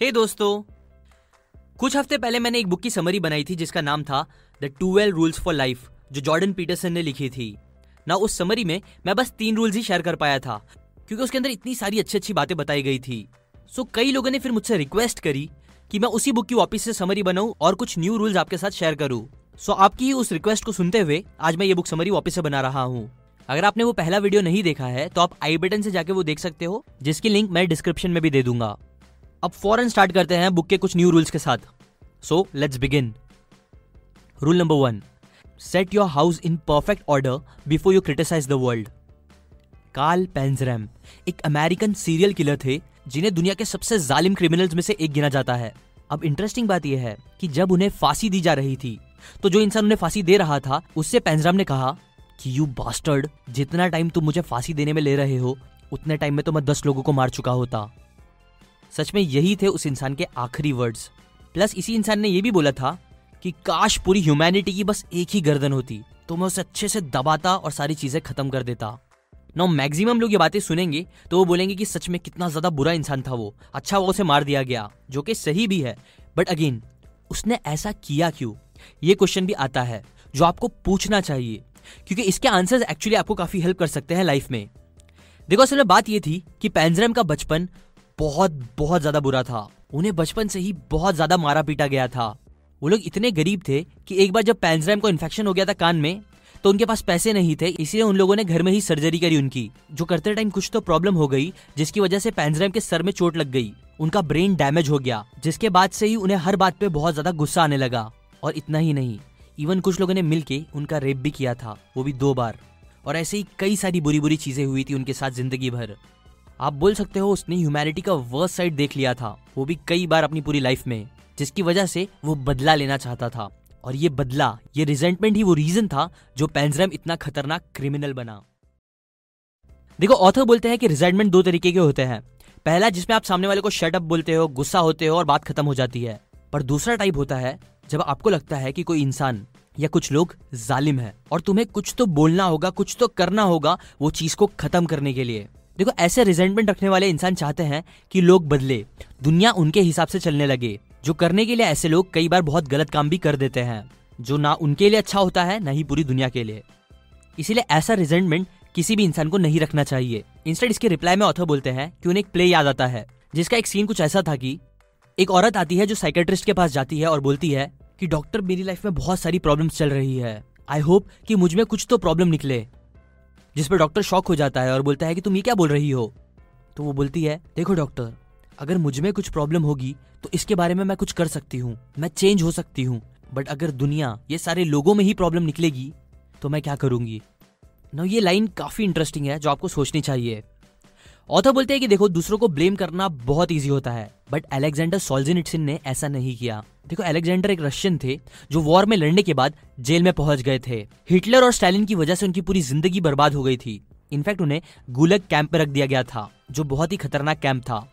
हे hey दोस्तों कुछ हफ़्ते पहले मैंने एक बुक की समरी बनाई थी जिसका नाम था the twelve rules for life जो जॉर्डन पीटरसन ने लिखी थी। ना उस समरी में मैं बस तीन रूल्स ही शेयर कर पाया था क्योंकि उसके अंदर इतनी सारी अच्छी अच्छी बातें बताई गई थी। सो so, कई लोगों ने फिर मुझसे रिक्वेस्ट करी कि मैं उसी बुक की वापस से समरी बनाऊँ और कुछ न्यू रूल्स आपके साथ शेयर करूँ। सो so, आपकी उस रिक्वेस्ट को सुनते हुए आज मैं ये बुक समरी वापस से बना रहा हूँ। अगर आपने वो पहला वीडियो नहीं देखा है तो आप आई बटन से जाके वो देख सकते हो जिसकी लिंक मैं डिस्क्रिप्शन में भी दे दूँगा। अब फ़ौरन स्टार्ट करते हैं बुक के कुछ न्यू रूल्स के साथ। So let's begin rule number one set your house in perfect order before you criticise the world Carl Panzram एक अमेरिकन सीरियल किलर थे, जिन्हें दुनिया के सबसे जालिम क्रिमिनल्स में से एक गिना जाता है। अब इंटरेस्टिंग बात यह है कि जब उन्हें फांसी दी जा रही थी तो जो इंसान उन्हें फांसी दे रहा था, उससे पेंजराम ने कहा कि यू बास्टर्ड जितना टाइम तुम मुझे फांसी देने में ले रहे हो, उतने टाइम में तो मैं दस लोगों को मार चुका होता। सच में यही थे उस इंसान के आखिरी वर्ड्स प्लस इसी इंसान ने यह भी बोला था कि काश पूरी ह्यूमैनिटी की बस एक ही गर्दन होती तो मैं उसे अच्छे से दबाता और सारी चीज़ें खत्म कर देता. नो मैक्सिमम लोग ये बातें सुनेंगे तो वो बोलेंगे कि सच में कितना ज़्यादा बुरा इंसान था वो. अच्छा वो उसे मार दिया गया, जो कि सही भी है. बट अगेन उसने ऐसा किया क्यों? ये क्वेश्चन भी आता है, जो आपको पूछना चाहिए, क्योंकि इसके आंसर्स एक्चुअली आपको काफ़ी हेल्प कर सकते हैं लाइफ में. देखो, असल में बात ये थी कि पैंजरम का बचपन बहुत बहुत ज़्यादा बुरा था। उन्हें बचपन से ही बहुत ज़्यादा मारा पीटा गया था। वो लोग इतने गरीब थे कि एक बार जब पेंजरम को इन्फेक्शन हो गया था कान में तो उनके पास पैसे नहीं थे, इसलिए उन लोगों ने घर में ही सर्जरी करी उनकी, जो करते टाइम कुछ तो प्रॉब्लम हो गई, जिसकी वजह से पेंजरम के सर में चोट लग गई। उनका ब्रेन डैमेज हो गया, जिसके बाद से ही उन्हें हर बात पे बहुत ज़्यादा गुस्सा आने लगा। और इतना ही नहीं इवन कुछ लोगों ने मिलके उनका रेप भी किया था, वो भी दो बार। और ऐसे ही कई सारी बुरी बुरी चीज़ें हुई थी उनके साथ ज़िंदगी भर। आप बोल सकते हो उसने ह्यूमैनिटी का वर्स्ट साइड देख लिया था, वो भी कई बार अपनी पूरी लाइफ में, जिसकी वजह से वो बदला लेना चाहता था। और ये बदला, ये रिजेंटमेंट ही वो रीजन था जो पेंजरम इतना खतरनाक क्रिमिनल बना। देखो ऑथर बोलते हैं कि रिजेंटमेंट दो तरीके के होते हैं। पहला, जिसमें आप सामने वाले को शटअप बोलते हो, गुस्सा होते हो और बात खत्म हो जाती है। पर दूसरा टाइप होता है, जब आपको लगता है कि कोई इंसान या कुछ लोग जालिम है और तुम्हें कुछ तो बोलना होगा, कुछ तो करना होगा वो चीज़ को खत्म करने के लिए। देखो, ऐसे रिजेंटमेंट रखने वाले इंसान चाहते हैं कि लोग बदले। दुनिया उनके हिसाब से चलने लगे, जो करने के लिए ऐसे लोग कई बार बहुत गलत काम भी कर देते हैं, जो ना उनके लिए अच्छा होता है, ना ही पूरी दुनिया के लिए। इसीलिए ऐसा रिजेंटमेंट किसी भी इंसान को नहीं रखना चाहिए। इंस्टेंट इसके रिप्लाई में ऑथर बोलते हैं कि उन्हें एक प्ले याद आता है, जिसका एक सीन कुछ ऐसा था कि एक औरत आती है जो साइकेट्रिस्ट के पास जाती है और बोलती है कि, डॉक्टर, मेरी लाइफ में बहुत सारी प्रॉब्लम्स चल रही है। आई होप कि मुझमें कुछ तो प्रॉब्लम निकले। जिस पर डॉक्टर शॉक हो जाता है और बोलता है कि तुम ये क्या बोल रही हो? तो वो बोलती है, देखो डॉक्टर, अगर मुझमें कुछ प्रॉब्लम होगी तो इसके बारे में मैं कुछ कर सकती हूँ, मैं चेंज हो सकती हूँ। बट अगर दुनिया ये सारे लोगों में ही प्रॉब्लम निकलेगी तो मैं क्या करूँगी? ना ये लाइन काफ़ी इंटरेस्टिंग है, जो आपको सोचनी चाहिए। ऑथर बोलते हैं कि देखो, दूसरों को ब्लेम करना बहुत इजी होता है बट अलेक्जेंडर सोल्जिनिट्सिन ने ऐसा नहीं किया। देखो अलेक्जेंडर एक रशियन थे, जो वॉर में लड़ने के बाद जेल में पहुँच गए थे। हिटलर और स्टालिन की वजह से उनकी पूरी ज़िंदगी बर्बाद हो गई थी। इनफैक्ट उन्हें गुलक कैंप पे रख दिया गया था, जो बहुत ही खतरनाक कैंप था।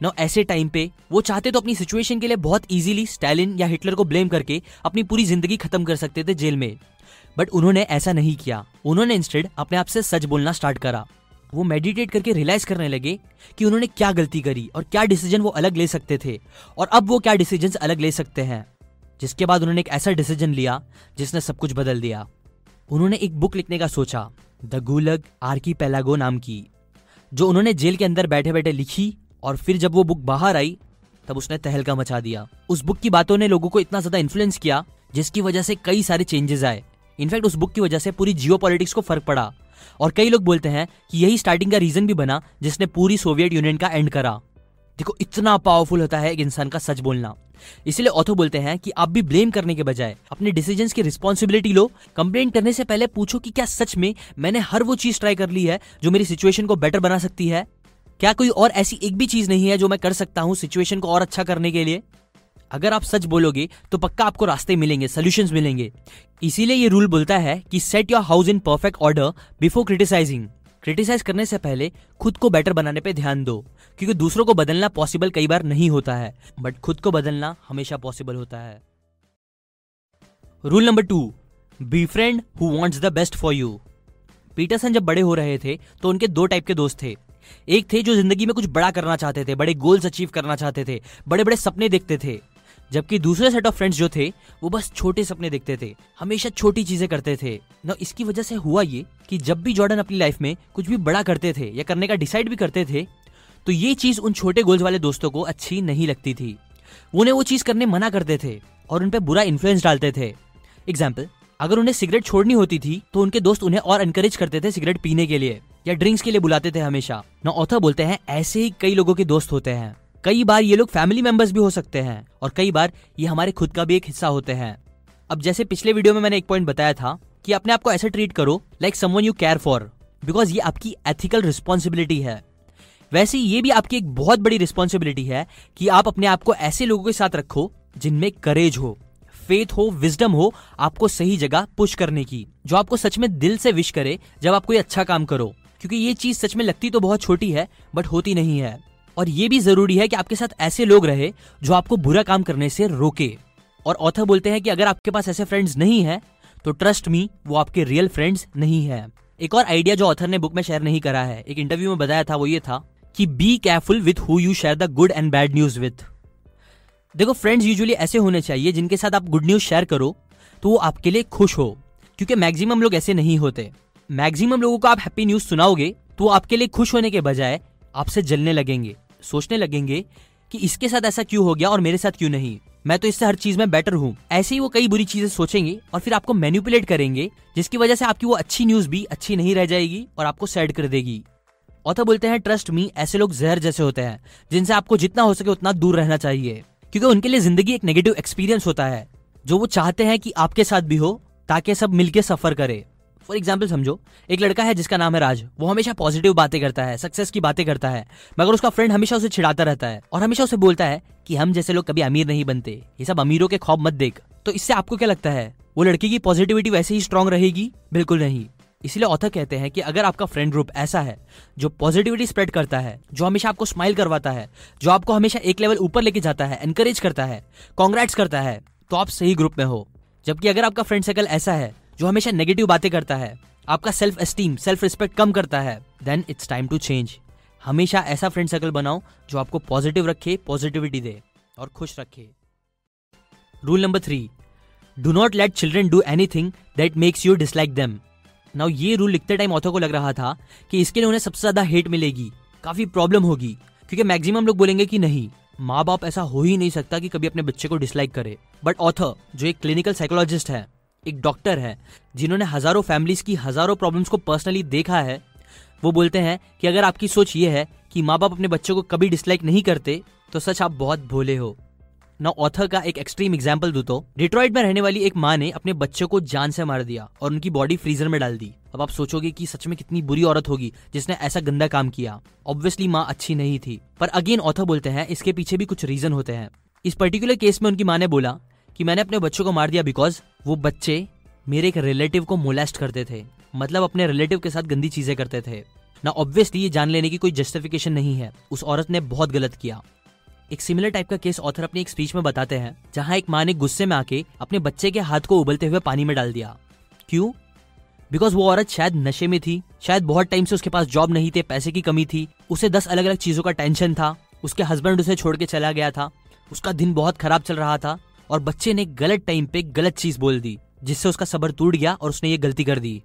ना ऐसे टाइम पे, वो चाहते तो अपनी सिचुएशन के लिए बहुत इजीली स्टालिन या हिटलर को ब्लेम करके अपनी पूरी ज़िंदगी खत्म कर सकते थे जेल में। बट उन्होंने ऐसा नहीं किया। उन्होंने इंस्टेड अपने आप से सच बोलना स्टार्ट करा। वो मेडिटेट करके रियलाइज़ करने लगे कि उन्होंने क्या गलती करी और क्या डिसीज़न वो अलग ले सकते थे। और अब वो क्या डिसीज़न अलग ले सकते हैं। जिसके बाद उन्होंने एक ऐसा डिसीज़न लिया जिसने सब कुछ बदल दिया। उन्होंने एक बुक लिखने का सोचा द गुलग आर्की पेलागो नाम की, जो उन्होंने जेल के अंदर बैठे बैठे लिखी और फिर जब वो बुक बाहर आई, तब उसने तहलका मचा दिया। उस बुक की बातों ने लोगों को इतना ज़्यादा इन्फ्लुएंस किया, जिसकी वजह से कई सारे चेंजेस आए। इनफैक्ट उस बुक की वजह से पूरी जियो को फ़र्क पड़ा। और कई लोग बोलते हैं कि यही स्टार्टिंग का रीजन भी बना जिसने पूरी सोवियत यूनियन का एंड करा। देखो, इतना पावरफुल होता है एक इंसान का सच बोलना। इसलिए ऑथो बोलते हैं कि आप भी ब्लेम करने के बजाय अपने डिसीजंस की रिस्पॉन्सिबिलिटी लो। कंप्लेंट करने से पहले पूछो कि क्या सच में मैंने हर वो चीज़ ट्राई कर ली है जो मेरी सिचुएशन को बेटर बना सकती है? क्या कोई और ऐसी एक भी चीज़ नहीं है जो मैं कर सकता हूँ सिचुएशन को और अच्छा करने के लिए? अगर आप सच बोलोगे तो पक्का आपको रास्ते मिलेंगे सोल्यूशन मिलेंगे। इसीलिए ये रूल बोलता है कि set your house in perfect order before criticising criticise करने से पहले खुद को बेटर बनाने पे ध्यान दो, क्योंकि दूसरों को बदलना पॉसिबल कई बार नहीं होता है बट खुद को बदलना हमेशा पॉसिबल होता है। Rule number two be friend who wants the best for you Peterson जब बड़े हो रहे थे तो उनके दो टाइप के दोस्त थे। एक थे जो ज़िंदगी में कुछ बड़ा करना चाहते थे, बड़े गोल्स अचीव करना चाहते थे बड़े बड़े सपने देखते थे। जबकि दूसरे सेट ऑफ़ फ्रेंड्स जो थे, वो बस छोटे सपने देखते थे। हमेशा छोटी चीज़ें करते थे। ना इसकी वजह से हुआ ये कि जब भी जॉर्डन अपनी लाइफ में कुछ भी बड़ा करते थे या करने का डिसाइड भी करते थे तो ये चीज़ उन छोटे गोल्स वाले दोस्तों को अच्छी नहीं लगती थी। उन्हें वो चीज़ करने मना करते थे और उन पर बुरा इन्फ्लुएंस डालते थे। एग्ज़ाम्पल अगर उन्हें सिगरेट छोड़नी होती थी तो उनके दोस्त उन्हें और एनकरेज करते थे सिगरेट पीने के लिए या ड्रिंक्स के लिए बुलाते थे हमेशा। ना ऑथर बोलते हैं, ऐसे ही कई लोगों के दोस्त होते हैं। कई बार ये लोग फैमिली मेंबर्स भी हो सकते हैं और कई बार ये हमारे खुद का भी एक हिस्सा होते हैं। अब जैसे पिछले वीडियो में मैंने एक पॉइंट बताया था कि अपने आप को ऐसे ट्रीट करो like someone you care for because ये आपकी एथिकल रिस्पॉन्सिबिलिटी है। वैसे ये भी आपकी एक बहुत बड़ी रिस्पॉन्सिबिलिटी है कि आप अपने आप को ऐसे लोगों के साथ रखो जिनमें करेज हो फेथ हो विजडम हो, आपको सही जगह पुश करने की, जो आपको सच में दिल से विश करे जब आप कोई अच्छा काम करो। क्योंकि ये चीज़ सच में लगती तो बहुत छोटी है बट होती नहीं है। और ये भी ज़रूरी है कि आपके साथ ऐसे लोग रहे जो आपको बुरा काम करने से रोके। और ऑथर बोलते हैं कि अगर आपके पास ऐसे फ्रेंड्स नहीं है तो ट्रस्ट मी वो आपके रियल फ्रेंड्स नहीं है। एक और आइडिया जो ऑथर ने बुक में शेयर नहीं करा है, एक इंटरव्यू में बताया था, वो ये था कि be careful with who you share the good and bad news with देखो फ्रेंड्स यूजुअली ऐसे होने चाहिए जिनके साथ आप गुड न्यूज़ शेयर करो तो वो आपके लिए खुश हो, क्योंकि मैक्सिमम लोग ऐसे नहीं होते। मैक्सिमम लोगों को आप हैप्पी न्यूज़ सुनाओगे तो वो आपके लिए खुश होने के बजाय आपसे जलने लगेंगे। सोचने लगेंगे कि इसके साथ ऐसा क्यों हो गया और मेरे साथ क्यों नहीं। मैं तो इससे हर चीज़ में बेटर हूँ। ऐसे ही वो कई बुरी चीज़ें सोचेंगे और फिर आपको मैन्युपुलेट करेंगे, जिसकी वजह से आपकी वो अच्छी न्यूज़ भी अच्छी नहीं रह जाएगी और आपको सैड कर देगी। ऑथर बोलते हैं ट्रस्ट मी ऐसे लोग जहर जैसे होते हैं, जिनसे आपको जितना हो सके उतना दूर रहना चाहिए। क्योंकि उनके लिए ज़िंदगी एक नेगेटिव एक्सपीरियंस होता है। जो वो चाहते हैं कि आपके साथ भी हो, ताकि सब मिलके सफ़र करे। फॉर एग्ज़ाम्पल समझो, एक लड़का है जिसका नाम है राज। वो हमेशा पॉजिटिव बातें करता है सक्सेस की बातें करता है, मगर उसका फ्रेंड हमेशा उसे छिड़ाता रहता है और हमेशा उसे बोलता है कि हम जैसे लोग कभी अमीर नहीं बनते। ये सब अमीरों के खौफ मत देख। तो इससे आपको क्या लगता है? वो लड़की की पॉजिटिविटी वैसे ही स्ट्रांग रहेगी? बिल्कुल नहीं। इसीलिए ऑथर कहते हैं कि अगर आपका फ्रेंड ग्रुप ऐसा है, जो पॉजिटिविटी स्प्रेड करता है, जो हमेशा आपको स्माइल करवाता है, जो आपको हमेशा एक लेवल ऊपर लेके जाता है एनकरेज करता है कॉन्ग्रेट्स करता है तो आप सही ग्रुप में हो। जबकि अगर आपका फ्रेंड सर्कल ऐसा है जो हमेशा नेगेटिव बातें करता है। आपका सेल्फ एस्टीम सेल्फ रिस्पेक्ट कम करता है। Then it's time to change हमेशा ऐसा फ्रेंड सर्कल बनाओ जो आपको पॉजिटिव रखे पॉजिटिविटी दे और खुश रखे। Rule number three do not let children do any thing that makes you dislike them now ये रूल लिखते टाइम ऑथर को लग रहा था कि इसके लिए उन्हें सबसे ज़्यादा हेट मिलेगी। काफ़ी प्रॉब्लम होगी, क्योंकि मैक्सिमम लोग बोलेंगे कि नहीं। माँ बाप ऐसा हो ही नहीं सकता कि कभी अपने बच्चे को डिसलाइक करे। बट ऑथर जो एक क्लिनिकल साइकोलॉजिस्ट है एक डॉक्टर है, जिन्होंने हज़ारों फैमिलीज़ की हज़ारों प्रॉब्लम्स को पर्सनली देखा है। वो बोलते हैं कि अगर आपकी सोच ये है कि माँ बाप अपने बच्चों को कभी डिसलाइक नहीं करते तो सच आप बहुत भोले हो। ना ऑथर का एक एक्सट्रीम एग्ज़ाम्पल दू तो डिट्रॉइड में रहने वाली एक माँ ने अपने बच्चों को जान से मार दिया और उनकी बॉडी फ्रीजर में डाल दी। अब आप सोचोगे कि सच में कितनी बुरी औरत होगी जिसने ऐसा गंदा काम किया। ऑब्वियसली माँ अच्छी नहीं थी। पर अगेन ऑथर बोलते हैं, इसके पीछे भी कुछ रीजन होते हैं। इस पर्टिकुलर केस में उनकी माँ ने बोला कि मैंने अपने बच्चों को मार दिया बिकॉज़ वो बच्चे मेरे एक रिलेटिव को मोलेस्ट करते थे। मतलब अपने रिलेटिव के साथ गंदी चीज़ें करते थे। ना ऑब्वियसली ये जान लेने की कोई जस्टिफिकेशन नहीं है। उस औरत ने बहुत गलत किया। एक सिमिलर टाइप का केस ऑथर अपनी एक स्पीच में बताते हैं, जहाँ एक माँ ने गुस्से में आके अपने बच्चे के हाथ को उबलते हुए पानी में डाल दिया। क्यों? बिकॉज़ वो औरत शायद नशे में थी, शायद बहुत टाइम से उसके पास जॉब नहीं थे, पैसे की कमी थी, उसे दस अलग अलग चीज़ों का टेंशन था, उसके हस्बैंड उसे छोड़ के चला गया था, उसका दिन बहुत खराब चल रहा था। और बच्चे ने गलत टाइम पे गलत चीज़ बोल दी, जिससे उसका सबर टूट गया और उसने ये गलती कर दी।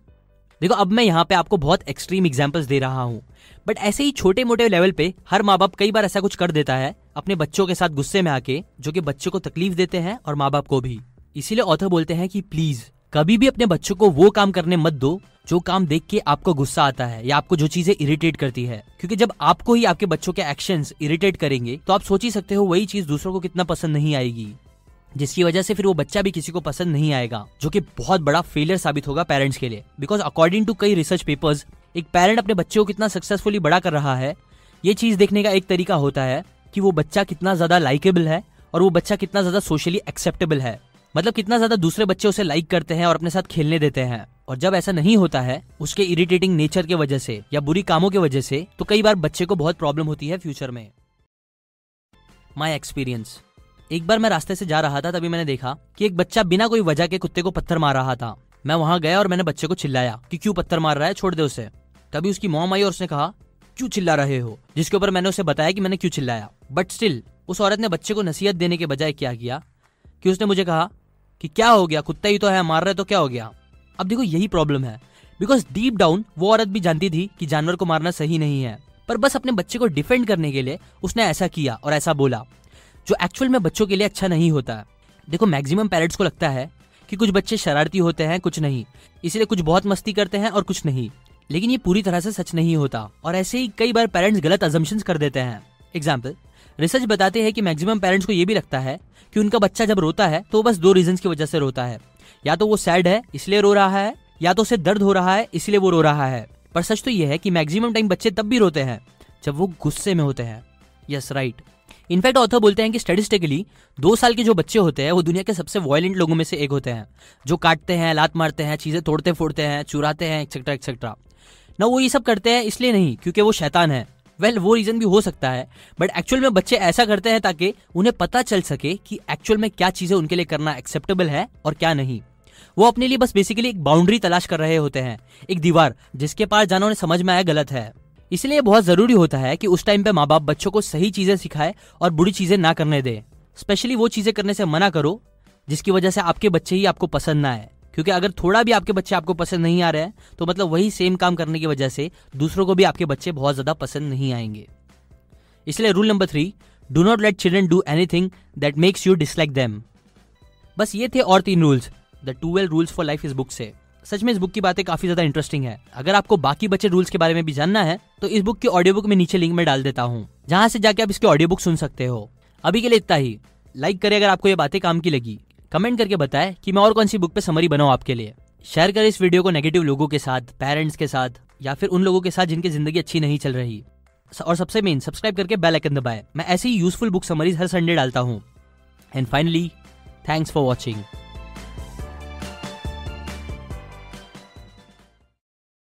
देखो, अब मैं यहाँ पे आपको बहुत एक्सट्रीम एग्जाम्पल्स दे रहा हूँ बट ऐसे ही छोटे मोटे लेवल पे हर माँ बाप कई बार ऐसा कुछ कर देता है, अपने बच्चों के साथ गुस्से में आके, जो कि बच्चों को तकलीफ़ देते हैं और माँ बाप को भी। इसीलिए ऑथर बोलते हैं कि प्लीज़ कभी भी अपने बच्चों को वो काम करने मत दो, जो काम देख के आपको गुस्सा आता है या आपको जो चीज़ें इरिटेट करती है। क्योंकि जब आपको ही आपके बच्चों के एक्शंस इरिटेट करेंगे तो आप सोच ही सकते हो, वही चीज़ दूसरों को कितना पसंद नहीं आएगी। जिसकी वजह से फिर वो बच्चा भी किसी को पसंद नहीं आएगा, जो कि बहुत बड़ा फेलियर साबित होगा पेरेंट्स के लिए। बिकॉज़ अकॉर्डिंग टू कई रिसर्च पेपर्स एक पेरेंट अपने बच्चे को कितना सक्सेसफुली बड़ा कर रहा है, ये चीज़ देखने का एक तरीका होता है कि वो बच्चा कितना ज़्यादा लाइकेबल है और वो बच्चा कितना ज़्यादा सोशली एक्सेप्टेबल है। मतलब कितना ज़्यादा दूसरे बच्चे उसे लाइक करते हैं और अपने साथ खेलने देते हैं। और जब ऐसा नहीं होता है, उसके इरिटेटिंग नेचर के वजह से या बुरी कामों की वजह से तो कई बार बच्चे को बहुत प्रॉब्लम होती है फ्यूचर में। माई एक्सपीरियंस एक बार मैं रास्ते से जा रहा था, तभी मैंने देखा कि एक बच्चा बिना कोई वजह के कुत्ते को पत्थर मार रहा था। मैं वहाँ गया और मैंने बच्चे को चिल्लाया कि क्यों पत्थर मार रहा है, छोड़ दे उसे। तभी उसकी मॉम आई और उसने कहा, क्यों चिल्ला रहे हो? जिसके ऊपर मैंने उसे बताया कि मैंने क्यों चिल्लाया। बट स्टिल उस औरत ने बच्चे को नसीहत देने के बजाय क्या किया कि उसने मुझे कहा कि, क्या हो गया? कुत्ता ही तो है, मार रहे तो क्या हो गया? अब देखो, यही प्रॉब्लम है। बिकॉज़ डीप डाउन वो औरत भी जानती थी कि जानवर को मारना सही नहीं है। पर बस अपने बच्चे को डिफेंड करने के लिए उसने ऐसा किया और ऐसा बोला। जो एक्चुअल में बच्चों के लिए अच्छा नहीं होता। देखो मैक्सिमम पेरेंट्स को लगता है कि कुछ बच्चे शरारती होते हैं, कुछ नहीं। इसलिए कुछ बहुत मस्ती करते हैं और कुछ नहीं। लेकिन ये पूरी तरह से सच नहीं होता। और ऐसे ही कई बार पेरेंट्स गलत अजम्पन कर देते हैं। एग्ज़ाम्पल रिसर्च बताते हैं कि मैक्सिमम पेरेंट्स को ये भी लगता है कि उनका बच्चा जब रोता है तो बस दो रीजन की वजह से रोता है। या तो वो सैड है, इसलिए रो रहा है, या तो उसे दर्द हो रहा है, इसलिए वो रो रहा है। पर सच तो ये है कि मैक्सिमम टाइम बच्चे तब भी रोते हैं, जब वो गुस्से में होते हैं। यस राइट इनफैक्ट ऑथर बोलते हैं कि स्टेटिस्टिकली दो साल के जो बच्चे होते हैं वो दुनिया के सबसे वायलेंट लोगों में से एक होते हैं। जो काटते हैं लात मारते हैं चीज़ें तोड़ते फोड़ते हैं चुराते हैं एक्सेट्रा एक्सेट्रा ना वो ये सब करते हैं इसलिए नहीं क्योंकि वो शैतान है। वेल well, वो रीजन भी हो सकता है बट एक्चुअल में बच्चे ऐसा करते हैं ताकि उन्हें पता चल सके कि एक्चुअल में क्या चीज़ें उनके लिए करना एक्सेप्टेबल है और क्या नहीं। वो अपने लिए बस बेसिकली एक बाउंड्री तलाश कर रहे होते हैं एक दीवार जिसके पास जाना उन्हें समझ में आया गलत है। इसलिए बहुत ज़रूरी होता है कि उस टाइम पे माँ बाप बच्चों को सही चीज़ें सिखाए और बुरी चीज़ें ना करने दे। स्पेशली वो चीज़ें करने से मना करो, जिसकी वजह से आपके बच्चे ही आपको पसंद ना आए। क्योंकि अगर थोड़ा भी आपके बच्चे आपको पसंद नहीं आ रहे हैं तो मतलब वही सेम काम करने की वजह से दूसरों को भी आपके बच्चे बहुत ज़्यादा पसंद नहीं आएँगे। इसलिए rule number three do not let children do anything that makes you dislike them बस ये थे और तीन rules the twelve rules for life इस बुक से। सच में इस बुक की बातें काफ़ी ज़्यादा इंटरेस्टिंग है। अगर आपको बाकी बचे रूल्स के बारे में भी जानना है तो इस बुक की ऑडियो बुक में नीचे लिंक में डाल देता हूँ, जहाँ से जाके आप इसकी ऑडियो बुक सुन सकते हो। अभी के लिए इतना ही। लाइक करें अगर आपको ये बातें काम की लगी। कमेंट करके बताएँ कि मैं और कौन सी बुक पे समरी बनाऊँ आपके लिए। शेयर करें इस वीडियो को नेगेटिव लोगों के साथ पेरेंट्स के साथ, या फिर उन लोगों के साथ जिनकी ज़िंदगी अच्छी नहीं चल रही। और सबसे मेन सब्सक्राइब करके बेल आइकन दबाएँ। मैं ऐसी यूजफुल बुक समरीज हर संडे डालता हूँ। And finally thanks for watching